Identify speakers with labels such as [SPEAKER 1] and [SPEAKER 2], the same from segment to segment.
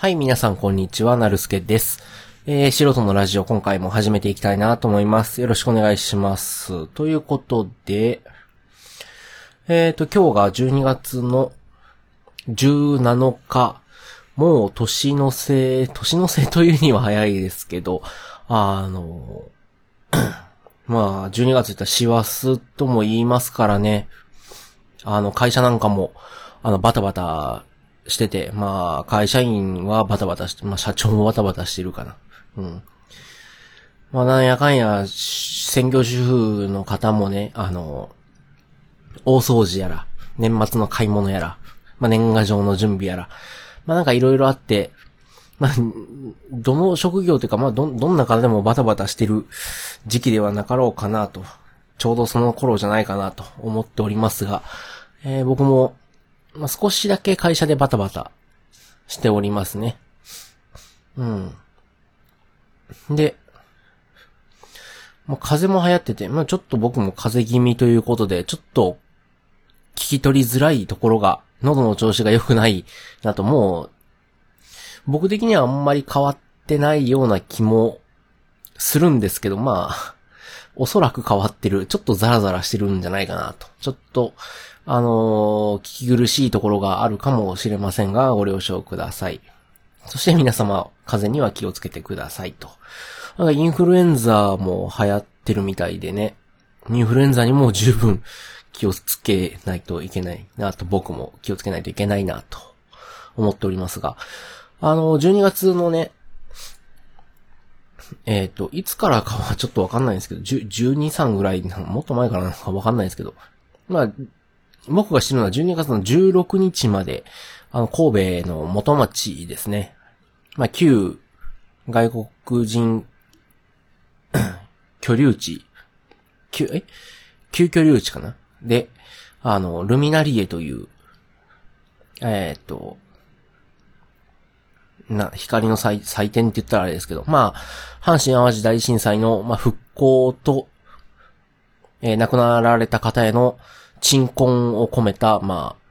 [SPEAKER 1] はい、皆さんこんにちは、なるすけです。えー、素人のラジオ今回も始めていきたいなと思います。よろしくお願いします。ということで、えっ、ー、と、今日が12月の17日、もう年のせい、年のせというには早いですけど、あの、まあ、12月言ったら師走とも言いますからね、あの、会社なんかも、あの、バタバタしてて、まあ、会社員はバタバタして、まあ、社長もバタバタしてるかな。うん。まあ、なんやかんや、専業主婦の方もね、あの、大掃除やら、年末の買い物やら、まあ、年賀状の準備やら、まあ、なんかいろいろあって、まあ、どの職業というか、まあ、ど、どんな方でもバタバタしてる時期ではなかろうかなと、ちょうどその頃じゃないかなと思っておりますが、えー、僕もまあ、少しだけ会社でバタバタしておりますね。うん。で、もう風も流行ってて、まあちょっと僕も風邪気味ということで、ちょっと聞き取りづらいところが、喉の調子が良くないなと、もう、僕的にはあんまり変わってないような気もするんですけど、まあ、おそらく変わってる。ちょっとザラザラしてるんじゃないかなと。ちょっと、あのー、聞き苦しいところがあるかもしれませんが、ご了承ください。そして皆様、風邪には気をつけてくださいと。なんかインフルエンザも流行ってるみたいでね。インフルエンザにも十分気をつけないといけないなと、僕も気をつけないといけないなと思っておりますが、あの、12月のね、えっ、ー、と、いつからかはちょっとわかんないんですけど、12、3ぐらい、もっと前からなのかわかんないですけど、まあ、僕が知るのは12月の16日まで、あの、神戸の元町ですね。まあ、旧外国人 居留地、旧、え？旧居留地かな？で、あの、ルミナリエという、えー、っと、な、光の祭祭典って言ったらあれですけど、まあ、阪神淡路大震災の、まあ、復興と、えー、亡くなられた方への、鎮魂を込めた、まあ、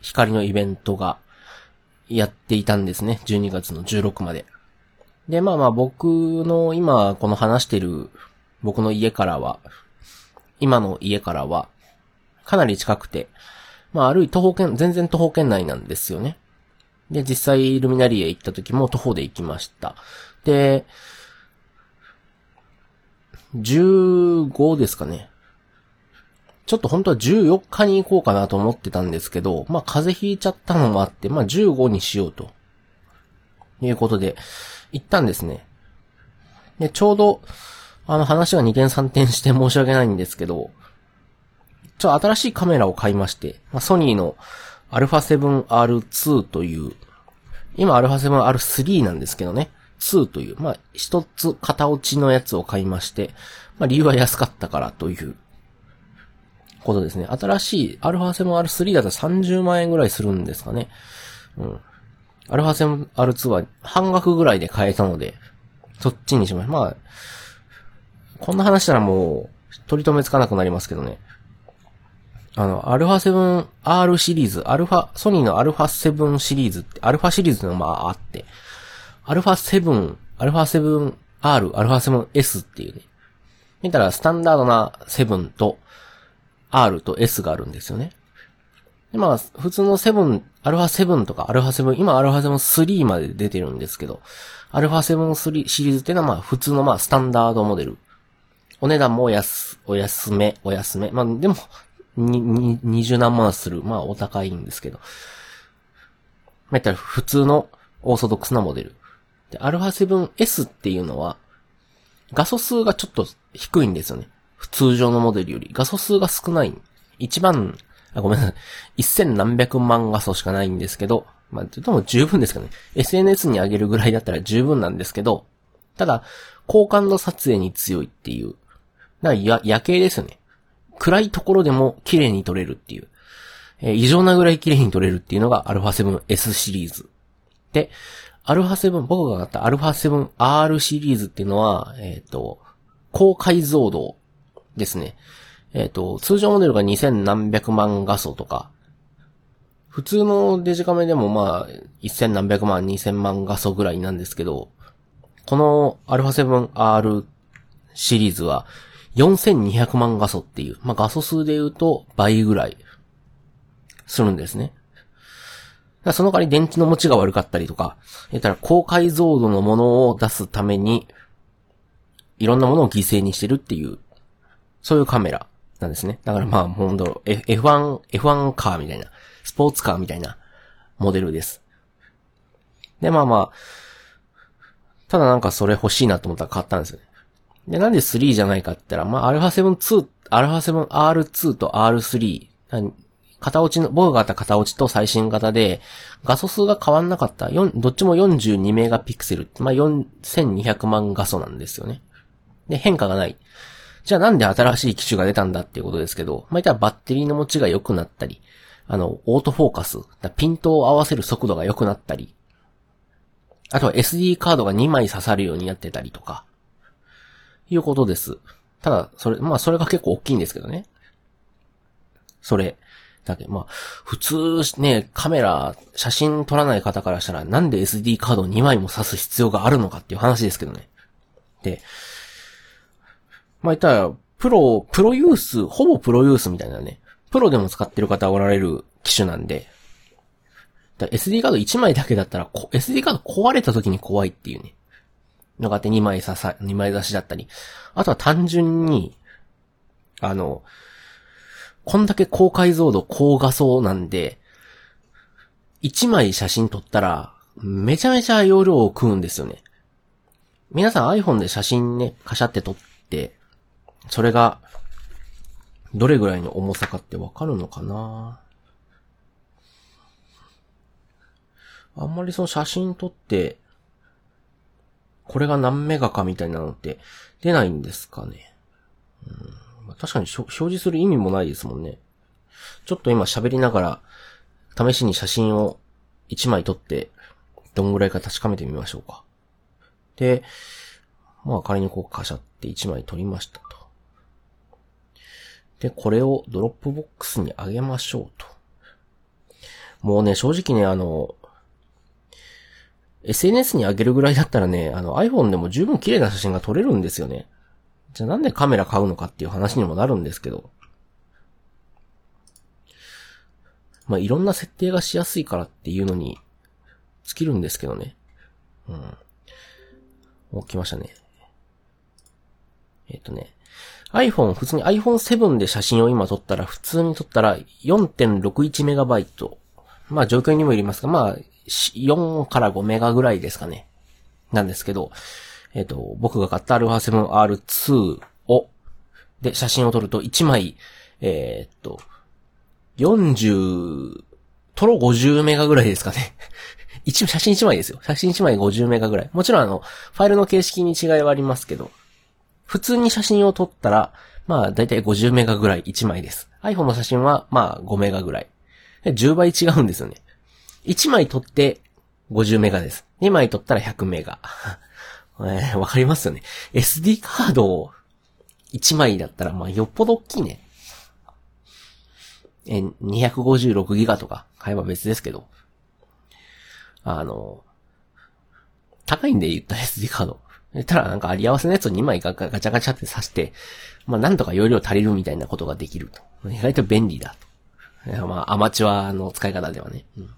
[SPEAKER 1] 光のイベントがやっていたんですね。12月の16まで。で、まあまあ僕の今この話してる僕の家からは、今の家からは、かなり近くて、まあ歩い徒歩圏、全然徒歩圏内なんですよね。で、実際ルミナリエ行った時も徒歩で行きました。で、15ですかね。ちょっと本当は14日に行こうかなと思ってたんですけど、まあ風邪ひいちゃったのもあって、まあ15にしようと。いうことで、行ったんですね。で、ちょうど、あの話が2点3点して申し訳ないんですけど、ちょっと新しいカメラを買いまして、まあ、ソニーの α7R2 という、今 α7R3 なんですけどね、2という、まあ、一つ型落ちのやつを買いまして、まあ、理由は安かったからということですね。新しい α7R3 だったら30万円ぐらいするんですかね。うん。α7R2 は半額ぐらいで買えたので、そっちにしました。まあ、こんな話したらもう、取り留めつかなくなりますけどね。 あの、α7R シリーズ、アルファ、ソニーの α7 シリーズって、アルファシリーズのまああって、α7、α7R、α7S っていうね。見たらスタンダードな7と、R と S があるんですよね。で、まあ、普通の7、アルファ7とかアルファ7、今アルファ7 3まで出てるんですけど、アルファ7 3シリーズっていうのはまあ普通のまあスタンダードモデル。お値段もお安、お安め、お安め。まあでも、 に、に、二十何万する。まあお高いんですけど。まあ言ったら普通のオーソドックスなモデル。で、アルファ 7S っていうのは、画素数がちょっと低いんですよね。通常のモデルより画素数が少ない。一番、あ、ごめんなさい。一千何百万画素しかないんですけど、まあ、でも十分ですかね。SNS に上げるぐらいだったら十分なんですけど、ただ、高感度撮影に強いっていう、なや、夜景ですよね。暗いところでも綺麗に撮れるっていう、えー、異常なぐらい綺麗に撮れるっていうのが α7S シリーズ。で、α7、僕が買った α7R シリーズっていうのは、えっ、ー、と、高解像度ですね。えっ、ー、と、通常モデルが2000何百万画素とか、 普通のデジカメでもまあ、一千何百万、二千万画素ぐらいなんですけど、この α7R シリーズは 4200万画素っていう、まあ画素数で言うと倍ぐらいするんですね。その代わり電池の持ちが悪かったりとか、言ったら高解像度のものを出すために、いろんなものを犠牲にしてるっていう、そういうカメラなんですね。だからまあ、ほんと、F1、F1 カーみたいな、スポーツカーみたいなモデルです。で、まあまあ、ただなんかそれ欲しいなと思ったら買ったんですよね。で、なんで3じゃないかって言ったら、まあ、α7-2、α7R2 と R3、型落ちの、僕が買った型落ちと最新型で、画素数が変わんなかった。どっちも42メガピクセル。まあ、4200万画素なんですよね。で、変化がない。じゃあなんで新しい機種が出たんだっていうことですけど、まあ、いったらバッテリーの持ちが良くなったり、あの、オートフォーカス、ピントを合わせる速度が良くなったり、あとは SD カードが2枚刺さるようになってたりとか、いうことです。ただ、それ、まあ、それが結構大きいんですけどね。それ。だけど、まあ、普通ね、カメラ、写真撮らない方からしたら、なんで SD カードを2枚も挿す必要があるのかっていう話ですけどね。で、まあ言ったら、プロ、プロユース、ほぼプロユースみたいなね、プロでも使ってる方おられる機種なんで、SD カード1枚だけだったら、SD カード壊れた時に怖いっていうね。のがあって2枚刺さ、2枚刺しだったり。あとは単純に、あの、こんだけ高解像度、高画素なんで、1枚写真撮ったら、めちゃめちゃ容量を食うんですよね。皆さん iPhone で写真ね、カシャって撮って、それが、どれぐらいの重さかってわかるのかな？あんまりその写真撮って、これが何メガかみたいなのって出ないんですかね。うん確かに表示する意味もないですもんね。ちょっと今喋りながら、試しに写真を1枚撮って、どんぐらいか確かめてみましょうか。で、まあ仮にこうカシャって1枚撮りましたと。で、これを Dropbox にあげましょうと。もうね、正直ね、あの、SNS に上げるぐらいだったらね、あの iPhone でも十分綺麗な写真が撮れるんですよね。じゃあなんでカメラ買うのかっていう話にもなるんですけど。まあ、いろんな設定がしやすいからっていうのに尽きるんですけどね。うん。お、来ましたね。えっ、とね。iPhone、普通に iPhone7 で写真を今撮ったら、普通に撮ったら 4.61MB。まあ状況にもよりますが、まあ、4から5メガぐらいですかね。なんですけど、えっ、ー、と、僕が買った α7R2 を、で、写真を撮ると1枚、えっ、と、40、トロ50メガぐらいですかね。一、写真1枚ですよ。写真1枚50メガぐらい。もちろんあの、ファイルの形式に違いはありますけど、普通に写真を撮ったら、まあ、だいたい50メガぐらい1枚です。iPhone の写真は、まあ、5メガぐらい。10倍違うんですよね。1枚撮って50メガです。2枚撮ったら100メガ。えー、わかりますよね。SD カードを1枚だったら、まあ、よっぽど大きいね。え、256ギガとか買えば別ですけど。あの、高いんで言った SD カード。言ったらなんかあり合わせのやつを2枚ガガチャガチャって刺して、まあなんとか容量足りるみたいなことができると。意外と便利だと。まあアマチュアの使い方ではね。うん。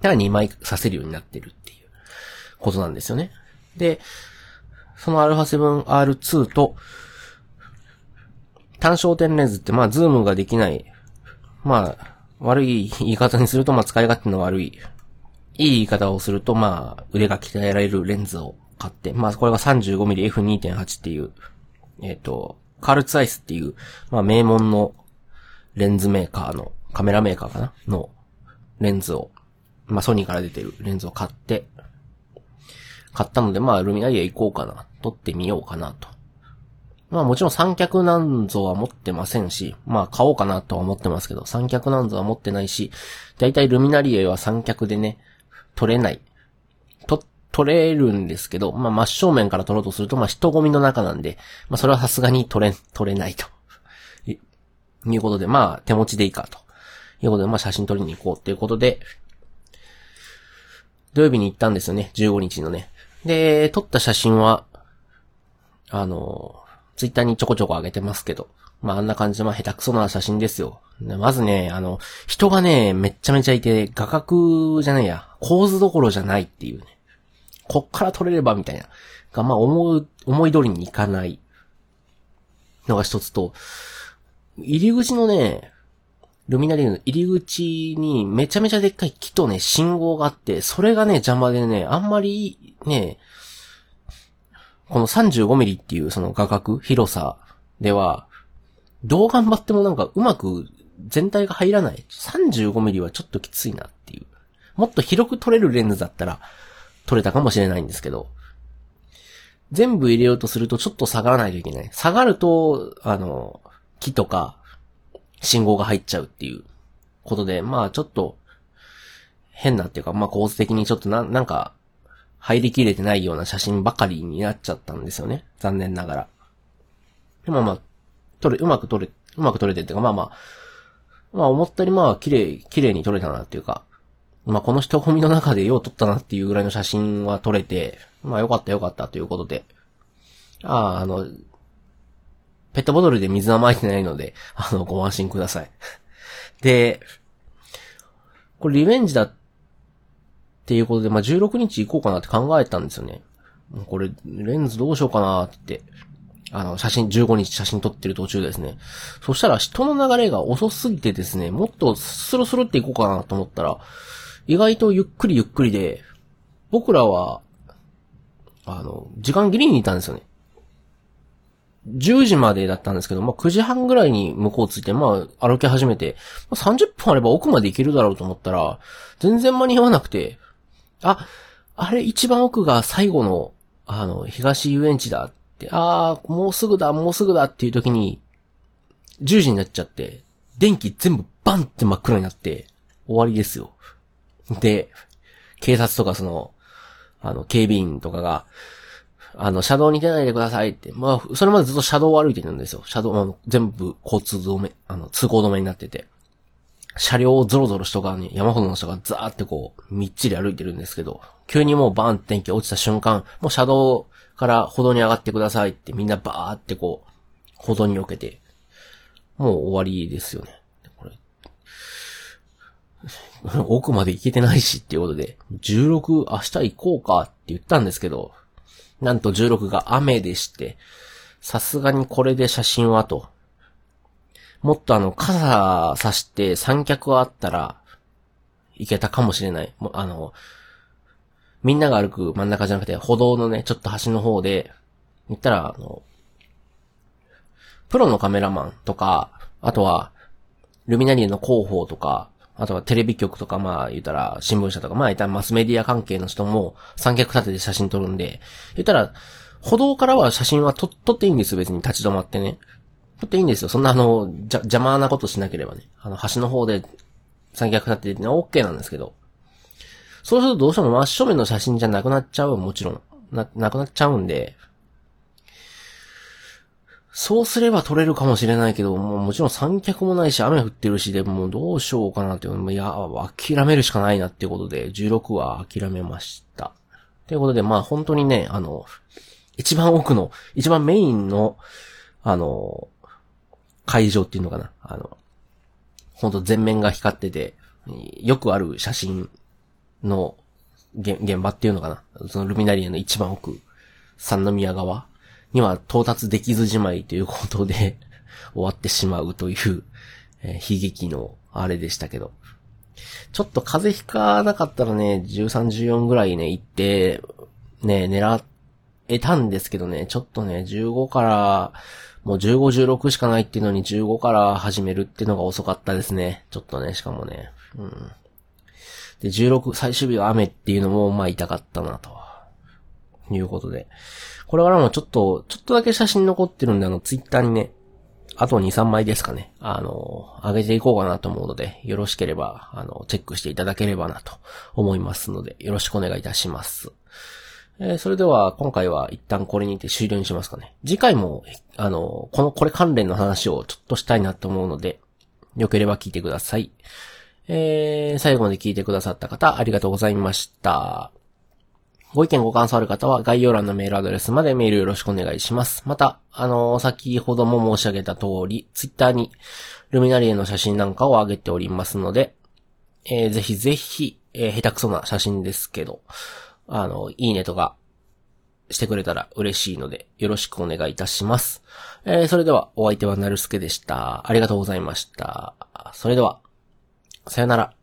[SPEAKER 1] だから2枚刺せるようになってるっていうことなんですよね。で、その α7R2 と、単焦点レンズって、まあ、ズームができない、まあ、悪い言い方にすると、まあ、使い勝手の悪い、いい言い方をすると、まあ、腕が鍛えられるレンズを買って、まあ、これが 35mmF2.8 っていう、えっ、ー、と、カールツアイスっていう、まあ、名門のレンズメーカーの、カメラメーカーかな？のレンズを、まあ、ソニーから出てるレンズを買って、買ったので、まあ、ルミナリア行こうかな。撮ってみようかなと。まあもちろん三脚なんぞは持ってませんし、まあ買おうかなとは思ってますけど、三脚なんぞは持ってないし、だいたいルミナリエは三脚でね、撮れない。と、撮れるんですけど、まあ真正面から撮ろうとすると、まあ人混みの中なんで、まあそれはさすがに撮れ、撮れないと。いうことで、まあ手持ちでいいかと。いうことで、まあ写真撮りに行こうっていうことで、土曜日に行ったんですよね、15日のね。で、撮った写真は、あの、ツイッターにちょこちょこ上げてますけど、まああんな感じで、まあ下手くそな写真ですよ。まずね、あの、人がね、めっちゃめちゃいて、画角じゃないや、構図どころじゃないっていうね。こっから撮れればみたいな。が、まあ思う、思い通りにいかないのが一つと、入り口のね、ルミナリウムの入り口にめちゃめちゃでっかい木とね、信号があって、それがね、邪魔でね、あんまりね、この35ミリっていうその画角、広さでは、どう頑張ってもなんかうまく全体が入らない。35ミリはちょっときついなっていう。もっと広く撮れるレンズだったら撮れたかもしれないんですけど、全部入れようとするとちょっと下がらないといけない。下がると、あの、木とか信号が入っちゃうっていうことで、まあちょっと変なっていうか、まあ構図的にちょっとな、なんか入りきれてないような写真ばかりになっちゃったんですよね。残念ながら。でもまあ、撮れ、うまく撮れ、うまく撮れてっていうか、まあまあ、まあ思ったよりまあ綺麗、綺麗に撮れたなっていうか、まあこの人混みの中でよう撮ったなっていうぐらいの写真は撮れて、まあよかったよかったということで、ああ、あの、ペットボトルで水は撒いてないので、あの、ご安心ください。で、これリベンジだっていうことで、まあ、16日行こうかなって考えたんですよね。これ、レンズどうしようかなって、あの、写真、15日写真撮ってる途中ですね。そしたら人の流れが遅すぎてですね、もっとスルスルって行こうかなと思ったら、意外とゆっくりゆっくりで、僕らは、あの、時間切りにいたんですよね。10時までだったんですけど、まあ、9時半ぐらいに向こう着いて、まあ、歩き始めて、まあ、30分あれば奥まで行けるだろうと思ったら、全然間に合わなくて、あ、あれ一番奥が最後の、あの、東遊園地だって、ああ、もうすぐだ、もうすぐだっていう時に、10時になっちゃって、電気全部バンって真っ暗になって、終わりですよ。で、警察とかその、あの、警備員とかが、あの、車道に出ないでくださいって。まあ、それまでずっと車道を歩いてるんですよ。車道、あの、全部交通止め、あの、通行止めになってて。車両をゾロゾロ人がね、山ほどの人がザーってこう、みっちり歩いてるんですけど、急にもうバーンって天気落ちた瞬間、もう車道から歩道に上がってくださいってみんなバーってこう、歩道に避けて、もう終わりですよね。これ。奥まで行けてないしっていうことで、16明日行こうかって言ったんですけど、なんと16が雨でして、さすがにこれで写真はと。もっとあの、傘さして三脚があったら、いけたかもしれない。もあの、みんなが歩く真ん中じゃなくて、歩道のね、ちょっと端の方で、行ったら、あの、プロのカメラマンとか、あとは、ルミナリエの広報とか、あとはテレビ局とか、まあ言ったら新聞社とか、まあ言ったらマスメディア関係の人も三脚立てて写真撮るんで、言ったら、歩道からは写真は撮撮っていいんですよ、別に立ち止まってね。撮っていいんですよ。そんなあの、じゃ、邪魔なことしなければね。あの、端の方で三脚立ててね、OK なんですけど。そうするとどうしても真正面の写真じゃなくなっちゃうもちろん。な、なくなっちゃうんで、そうすれば取れるかもしれないけど、もうもちろん三脚もないし、雨降ってるしで、もどうしようかなっていう、いや、諦めるしかないなっていうことで、16は諦めました。ということで、まあ本当にね、あの、一番奥の、一番メインの、あの、会場っていうのかな。あの、本当全面が光ってて、よくある写真の現場っていうのかな。そのルミナリアの一番奥、三宮川には到達できずじまいということで 終わってしまうという、えー、悲劇のあれでしたけど。ちょっと風邪ひかなかったらね、13、14ぐらいね、行って、ね、狙えたんですけどね、ちょっとね、15から、もう15、16しかないっていうのに15から始めるっていうのが遅かったですね。ちょっとね、しかもね。うん。で、16、最終日は雨っていうのも、まあ痛かったな、ということで。これからもちょっと、ちょっとだけ写真残ってるんで、あの、ツイッターにね、あと2、3枚ですかね。あの、上げていこうかなと思うので、よろしければ、あの、チェックしていただければなと思いますので、よろしくお願いいたします。えー、それでは、今回は一旦これにて終了にしますかね。次回も、あの、この、これ関連の話をちょっとしたいなと思うので、よければ聞いてください。えー、最後まで聞いてくださった方、ありがとうございました。ご意見ご感想ある方は概要欄のメールアドレスまでメールよろしくお願いします。また、あの先ほども申し上げた通り、ツイッターにルミナリエの写真なんかを上げておりますので、えーぜひぜひ、えー下手くそな写真ですけど、あの、いいねとかしてくれたら嬉しいので、よろしくお願いいたします。えーそれでは、お相手はなるすけでした。ありがとうございました。それでは、さよなら。